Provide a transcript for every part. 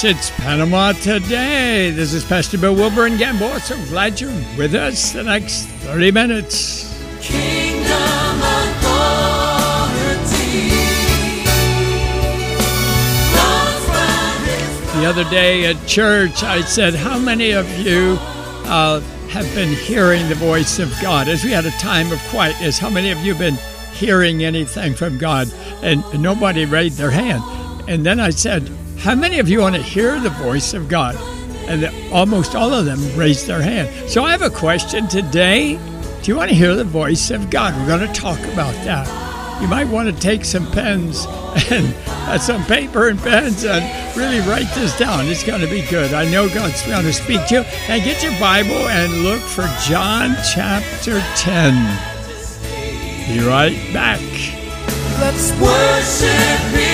Course, it's Panama Today. This is Pastor Bill Wilbur in Gamboa. So glad you're with us the next 30 minutes. Kingdom authority. The other day at church, I said, How many of you uh, have been hearing the voice of God? As we had a time of quietness, how many of you have been hearing anything from God? And nobody raised their hand. And then I said, How many of you want to hear the voice of God? And almost all of them raised their hand. So I have a question today. Do you want to hear the voice of God? We're going to talk about that. You might want to take some pens and uh, some paper and pens and really write this down. It's going to be good. I know God's going to speak to you. And get your Bible and look for John chapter 10. Be right back. Let's worship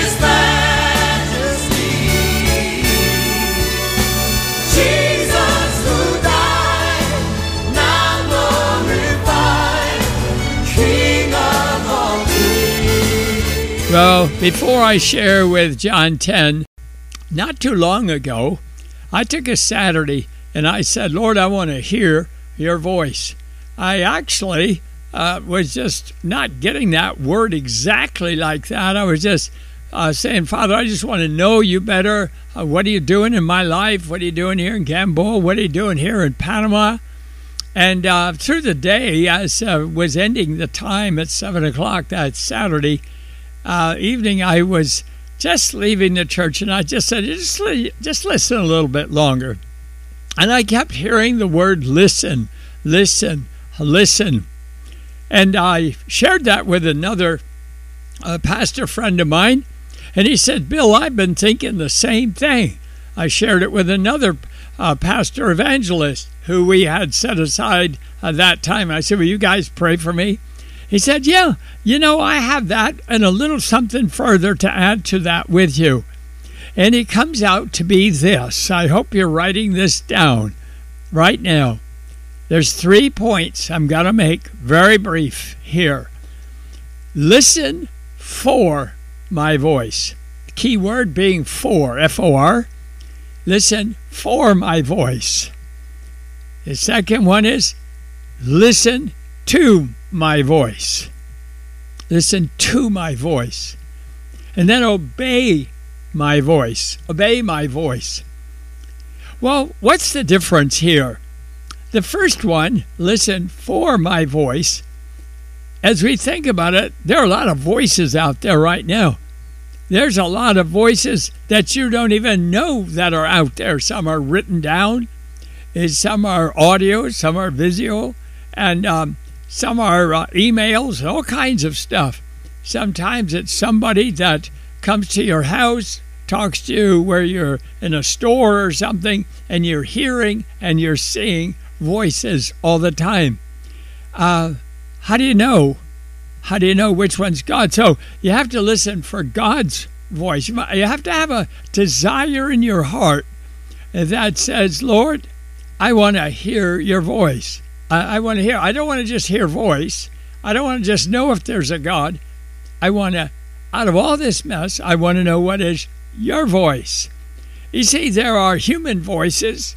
Well, before I share with John 10, not too long ago, I took a Saturday and I said, Lord, I want to hear your voice. I actually uh, was just not getting that word exactly like that. I was just uh, saying, Father, I just want to know you better. Uh, what are you doing in my life? What are you doing here in Gamboa? What are you doing here in Panama? And uh, through the day, as uh, was ending the time at seven o'clock that Saturday uh, evening, I was just leaving the church, and I just said, just just listen a little bit longer. And I kept hearing the word listen, listen, listen. And I shared that with another uh, pastor friend of mine, and he said, Bill, I've been thinking the same thing. I shared it with another uh, pastor evangelist who we had set aside at that time. I said, Will you guys pray for me? He said, Yeah, you know, I have that and a little something further to add to that with you. And it comes out to be this. I hope you're writing this down right now. There's three points I'm going to make very brief here. Listen for my voice. The key word being for, F O R. Listen for my voice. The second one is listen to my voice. Listen to my voice. And then obey my voice. Obey my voice. Well, what's the difference here? The first one, listen for my voice. As we think about it, there are a lot of voices out there right now. There's a lot of voices that you don't even know that are out there. Some are written down, some are audio, some are visual, and um, some are uh, emails, all kinds of stuff. Sometimes it's somebody that comes to your house, talks to you where you're in a store or something, and you're hearing and you're seeing voices all the time. Uh, how do you know? How do you know which one's God? So you have to listen for God's voice. You have to have a desire in your heart that says, Lord, I want to hear your voice. I, I want to hear. I don't want to just hear voice. I don't want to just know if there's a God. I want to, out of all this mess, I want to know what is your voice. You see, there are human voices,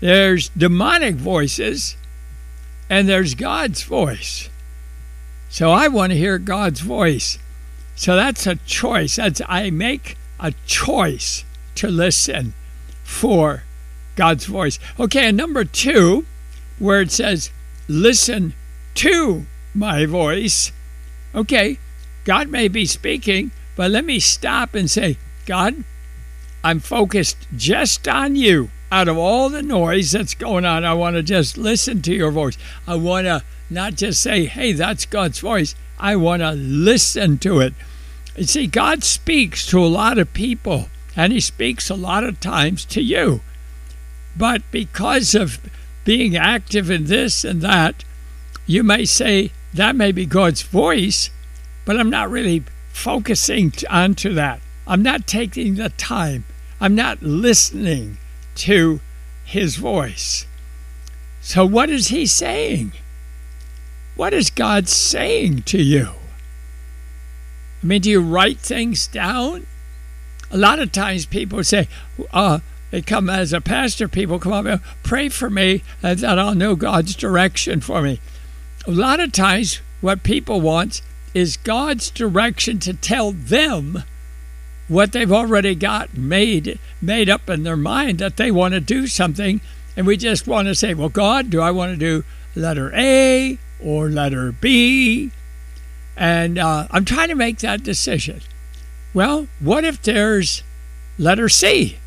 there's demonic voices, and there's God's voice. So I want to hear God's voice. So that's a choice. That's I make a choice to listen for God's voice. Okay, and number two, where it says, listen to my voice. Okay, God may be speaking, but let me stop and say, God, I'm focused just on you. Out of all the noise that's going on, I want to just listen to your voice. I want to not just say, hey, that's God's voice. I want to listen to it. You see, God speaks to a lot of people, and He speaks a lot of times to you. But because of being active in this and that, you may say that may be God's voice, but I'm not really focusing onto that. I'm not taking the time. I'm not listening to his voice. So, what is he saying? What is God saying to you? I mean, do you write things down? A lot of times people say, uh, they come as a pastor, people come up and pray for me uh, that I'll know God's direction for me. A lot of times, what people want is God's direction to tell them what they've already got made made up in their mind that they want to do something. And we just want to say well god do i want to do letter a or letter b? And uh, i'm trying to make that decision. Well what if there's letter c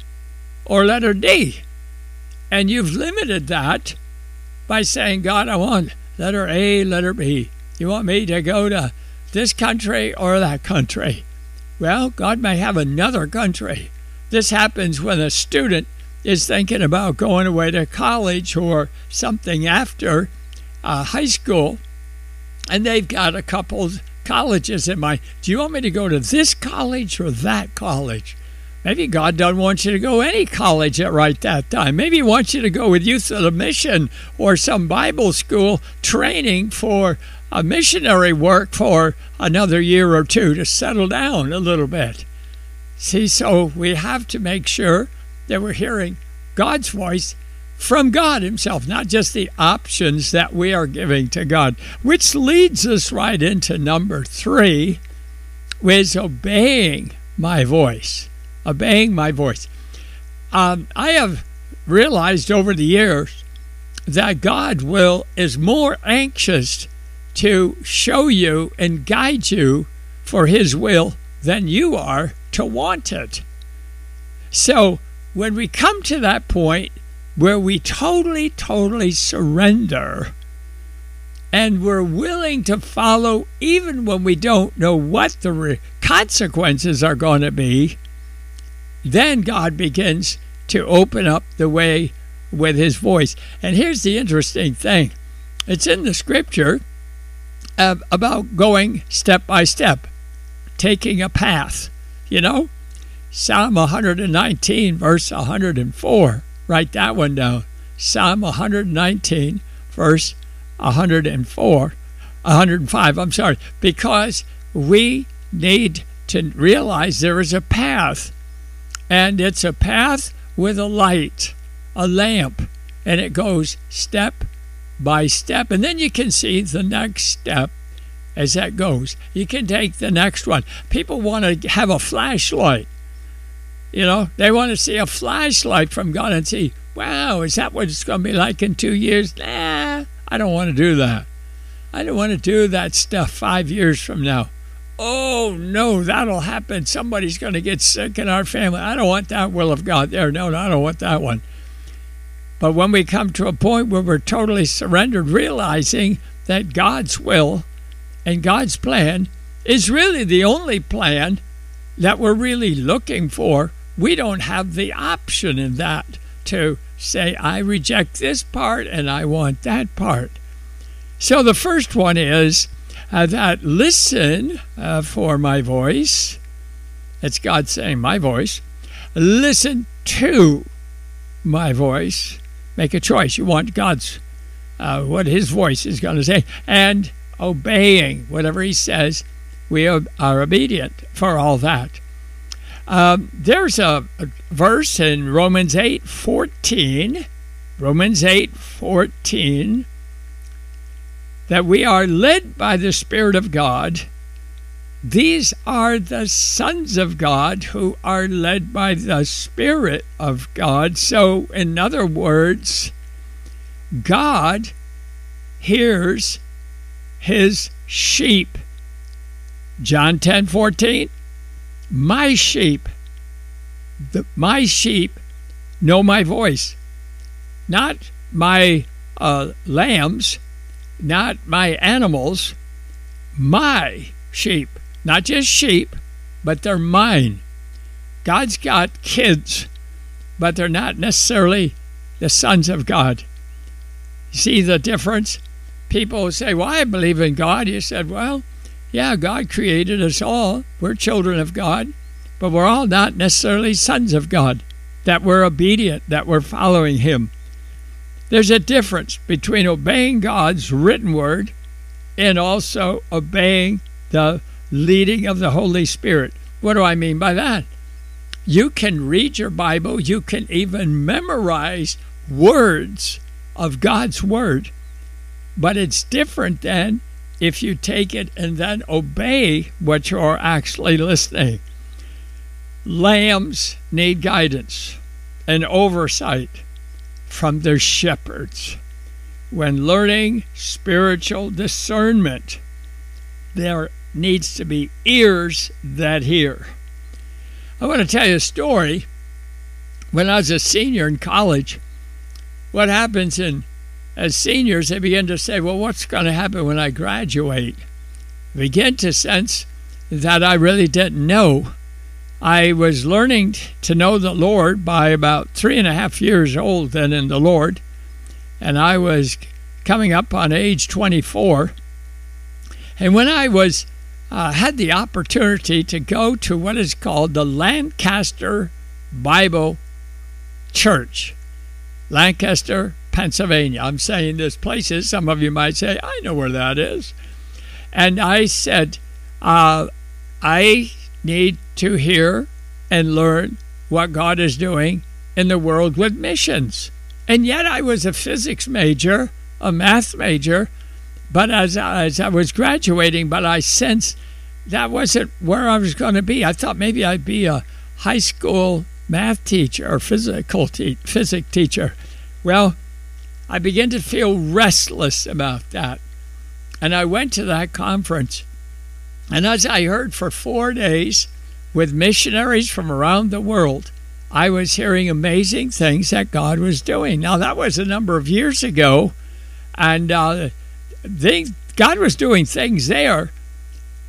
or letter d and you've limited that by saying god i want letter a letter b you want me to go to this country or that country well, God may have another country. This happens when a student is thinking about going away to college or something after uh, high school, and they've got a couple colleges in mind. Do you want me to go to this college or that college? Maybe God doesn't want you to go any college at right that time. Maybe He wants you to go with Youth With A Mission or some Bible school training for a missionary work for another year or two to settle down a little bit. See, so we have to make sure that we're hearing God's voice from God Himself, not just the options that we are giving to God, which leads us right into number three, which is obeying my voice. Obeying my voice. Um, I have realized over the years that God will is more anxious to show you and guide you for His will than you are to want it. So when we come to that point where we totally, totally surrender and we're willing to follow even when we don't know what the re- consequences are going to be, then God begins to open up the way with His voice. And here's the interesting thing it's in the scripture about going step by step, taking a path. You know, Psalm 119, verse 104. Write that one down. Psalm 119, verse 104, 105. I'm sorry, because we need to realize there is a path, and it's a path with a light, a lamp, and it goes step by step. And then you can see the next step as that goes. You can take the next one. People want to have a flashlight. You know, they want to see a flashlight from God and see, wow, is that what it's going to be like in two years? Nah, I don't want to do that. I don't want to do that stuff five years from now. Oh, no, that'll happen. Somebody's going to get sick in our family. I don't want that will of God there. No, no, I don't want that one. But when we come to a point where we're totally surrendered, realizing that God's will and God's plan is really the only plan that we're really looking for, we don't have the option in that to say, I reject this part and I want that part. So the first one is uh, that listen uh, for my voice. It's God saying, my voice. Listen to my voice. Make a choice. You want God's, uh, what his voice is going to say. And obeying whatever he says, we are obedient for all that. Um, there's a, a, verse in Romans 8 14, Romans 8 14, that we are led by the Spirit of God. These are the sons of God who are led by the Spirit of God. So, in other words, God hears his sheep. John 10 14, my sheep, the, my sheep know my voice, not my uh, lambs, not my animals, my sheep, not just sheep, but they're mine. God's got kids, but they're not necessarily the sons of God. See the difference? people say, Well, I believe in God. You said, Well, yeah, God created us all. We're children of God, but we're all not necessarily sons of God, that we're obedient, that we're following Him. There's a difference between obeying God's written word and also obeying the leading of the Holy Spirit. What do I mean by that? You can read your Bible, you can even memorize words of God's Word, but it's different than if you take it and then obey what you're actually listening. Lambs need guidance and oversight from their shepherds. When learning spiritual discernment, there needs to be ears that hear. I want to tell you a story. When I was a senior in college, what happens in as seniors, they begin to say, Well, what's going to happen when I graduate? begin to sense that I really didn't know. I was learning to know the Lord by about three and a half years old then in the Lord, and I was coming up on age 24. And when I was uh, had the opportunity to go to what is called the Lancaster Bible Church, Lancaster, Pennsylvania. I'm saying this places. Some of you might say, I know where that is. And I said, uh, I need to hear and learn what God is doing in the world with missions. And yet I was a physics major, a math major, but as, as I was graduating, but I sensed that wasn't where I was going to be. I thought maybe I'd be a high school math teacher or physical te- physics teacher. Well, I began to feel restless about that. And I went to that conference. And as I heard for four days with missionaries from around the world, I was hearing amazing things that God was doing. Now, that was a number of years ago. And uh, God was doing things there,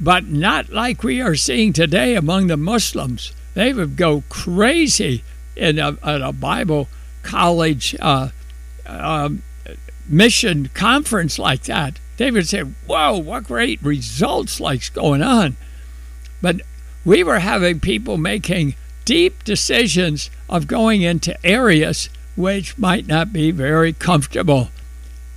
but not like we are seeing today among the Muslims. They would go crazy in a, at a Bible college uh, um, mission conference like that, they said, Whoa, what great results like's going on. But we were having people making deep decisions of going into areas which might not be very comfortable.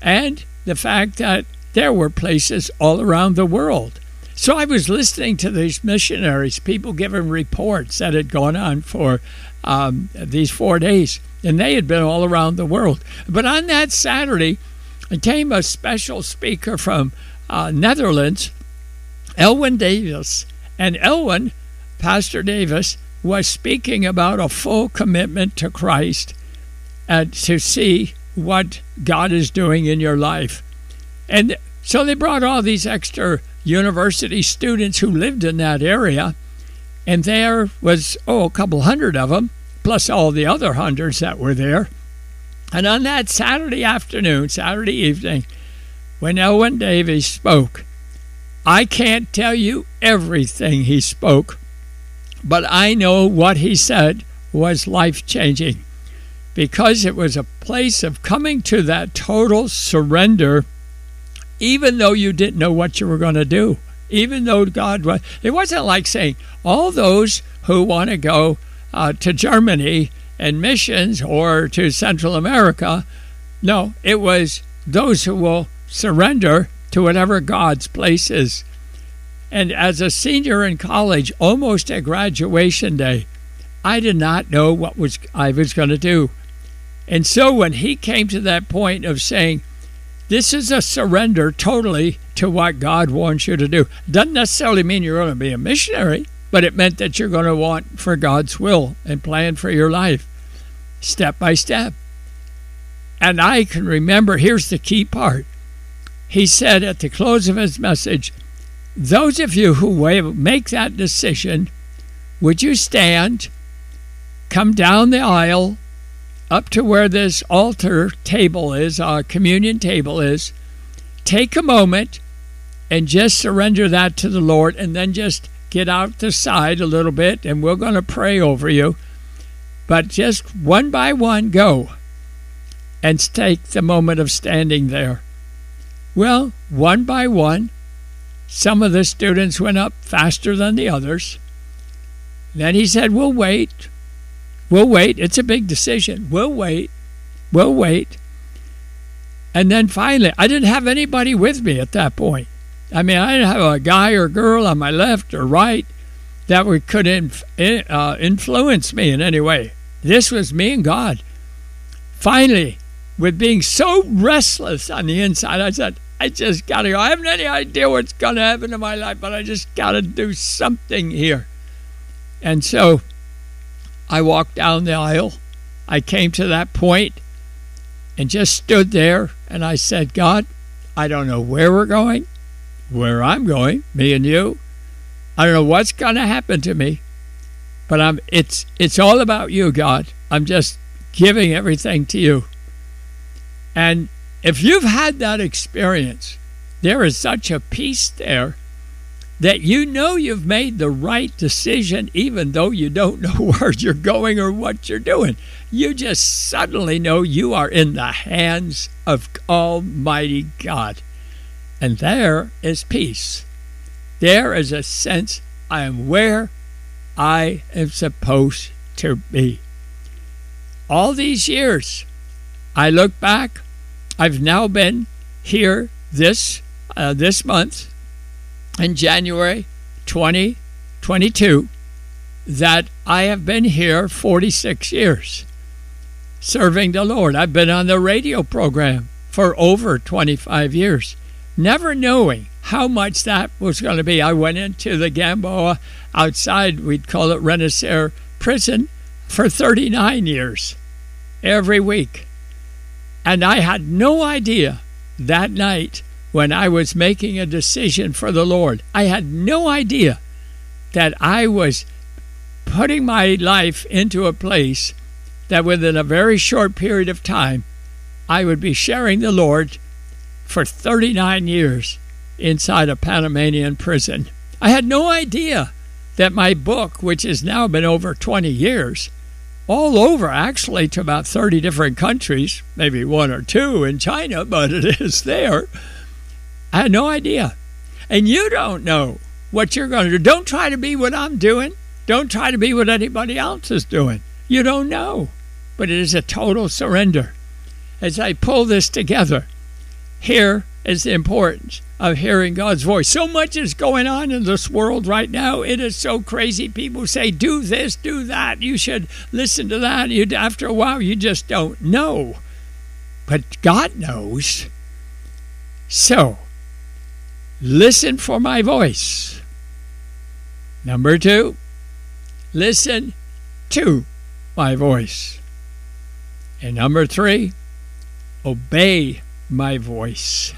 And the fact that there were places all around the world. So I was listening to these missionaries, people giving reports that had gone on for um, these four days and they had been all around the world. But on that Saturday, came a special speaker from uh, Netherlands, Elwin Davis, and Elwin, Pastor Davis, was speaking about a full commitment to Christ and to see what God is doing in your life. And so they brought all these extra university students who lived in that area, and there was, oh, a couple hundred of them plus all the other hunters that were there. And on that Saturday afternoon, Saturday evening, when Elwin Davies spoke, I can't tell you everything he spoke, but I know what he said was life changing because it was a place of coming to that total surrender, even though you didn't know what you were going to do. Even though God was, it wasn't like saying, all those who want to go uh, to Germany and missions or to Central America. No, it was those who will surrender to whatever God's place is. And as a senior in college, almost at graduation day, I did not know what was I was going to do. And so when he came to that point of saying, this is a surrender totally to what God wants you to do. Doesn't necessarily mean you're going to be a missionary but it meant that you're going to want for God's will and plan for your life step by step. And I can remember here's the key part. He said at the close of his message, Those of you who make that decision, would you stand, come down the aisle up to where this altar table is, our communion table is, take a moment and just surrender that to the Lord, and then just get out the side a little bit and we're going to pray over you. But just one by one, go and take the moment of standing there. Well, one by one, some of the students went up faster than the others. Then he said, We'll wait. We'll wait. It's a big decision. We'll wait. We'll wait. And then finally, I didn't have anybody with me at that point. I mean, I didn't have a guy or girl on my left or right. that would, could inf- uh, influence me in any way. This was me and God. Finally, with being so restless on the inside, I said, I just got to go. I haven't any idea what's going to happen to my life, but I just got to do something here. And so I walked down the aisle. I came to that point and just stood there and I said, God, I don't know where we're going, where I'm going, me and you. I don't know what's going to happen to me, but I'm it's it's all about you, God. I'm just giving everything to you. And if you've had that experience, there is such a peace there that you know you've made the right decision, even though you don't know where you're going or what you're doing. You just suddenly know you are in the hands of Almighty God. And there is peace. There is a sense I am where I am supposed to be. All these years, I look back, I've now been here this uh, this month in January 2022 that I have been here 46 years serving the Lord. I've been on the radio program for over 25 years, never knowing how much that was going to be. I went into the Gamboa outside, we'd call it Renaissance prison, for 39 years, every week. And I had no idea that night when I was making a decision for the Lord, I had no idea that I was putting my life into a place that within a very short period of time, I would be sharing the Lord for 39 years inside a Panamanian prison. I had no idea that my book, which has now been over 20 years, all over actually to about 30 different countries, maybe one or two in China, but it is there. I had no idea. And you don't know what you're going to do. Don't try to be what I'm doing. Don't try to be what anybody else is doing. You don't know. But it is a total surrender. As I pull this together, here is the importance of hearing God's voice. So much is going on in this world right now. It is so crazy. People say, do this, do that. You should listen to that. You, after a while, you just don't know. But God knows. So, listen for my voice. Number two, listen to my voice. And number three, obey my voice.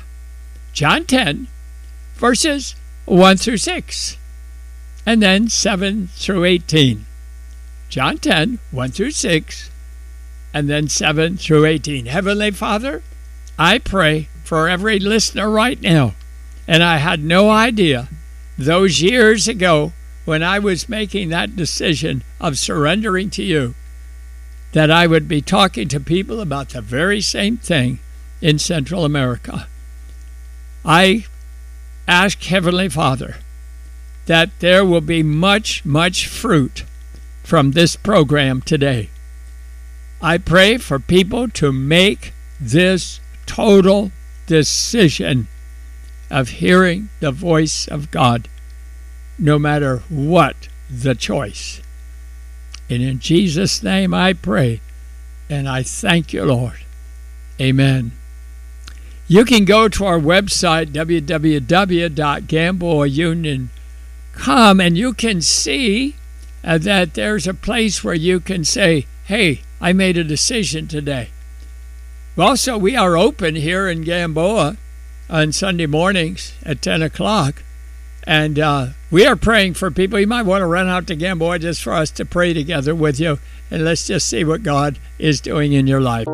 John 10, verses 1 through 6, and then 7 through 18. John 10, 1 through 6, and then 7 through 18. Heavenly Father, I pray for every listener right now. And I had no idea those years ago when I was making that decision of surrendering to you that I would be talking to people about the very same thing in Central America. I ask Heavenly Father that there will be much, much fruit from this program today. I pray for people to make this total decision of hearing the voice of God, no matter what the choice. And in Jesus' name I pray, and I thank you, Lord. Amen. You can go to our website, www.gamboaunion.com, and you can see uh, that there's a place where you can say, Hey, I made a decision today. Also, we are open here in Gamboa on Sunday mornings at 10 o'clock. And uh, we are praying for people. You might want to run out to Gamboa just for us to pray together with you. And let's just see what God is doing in your life.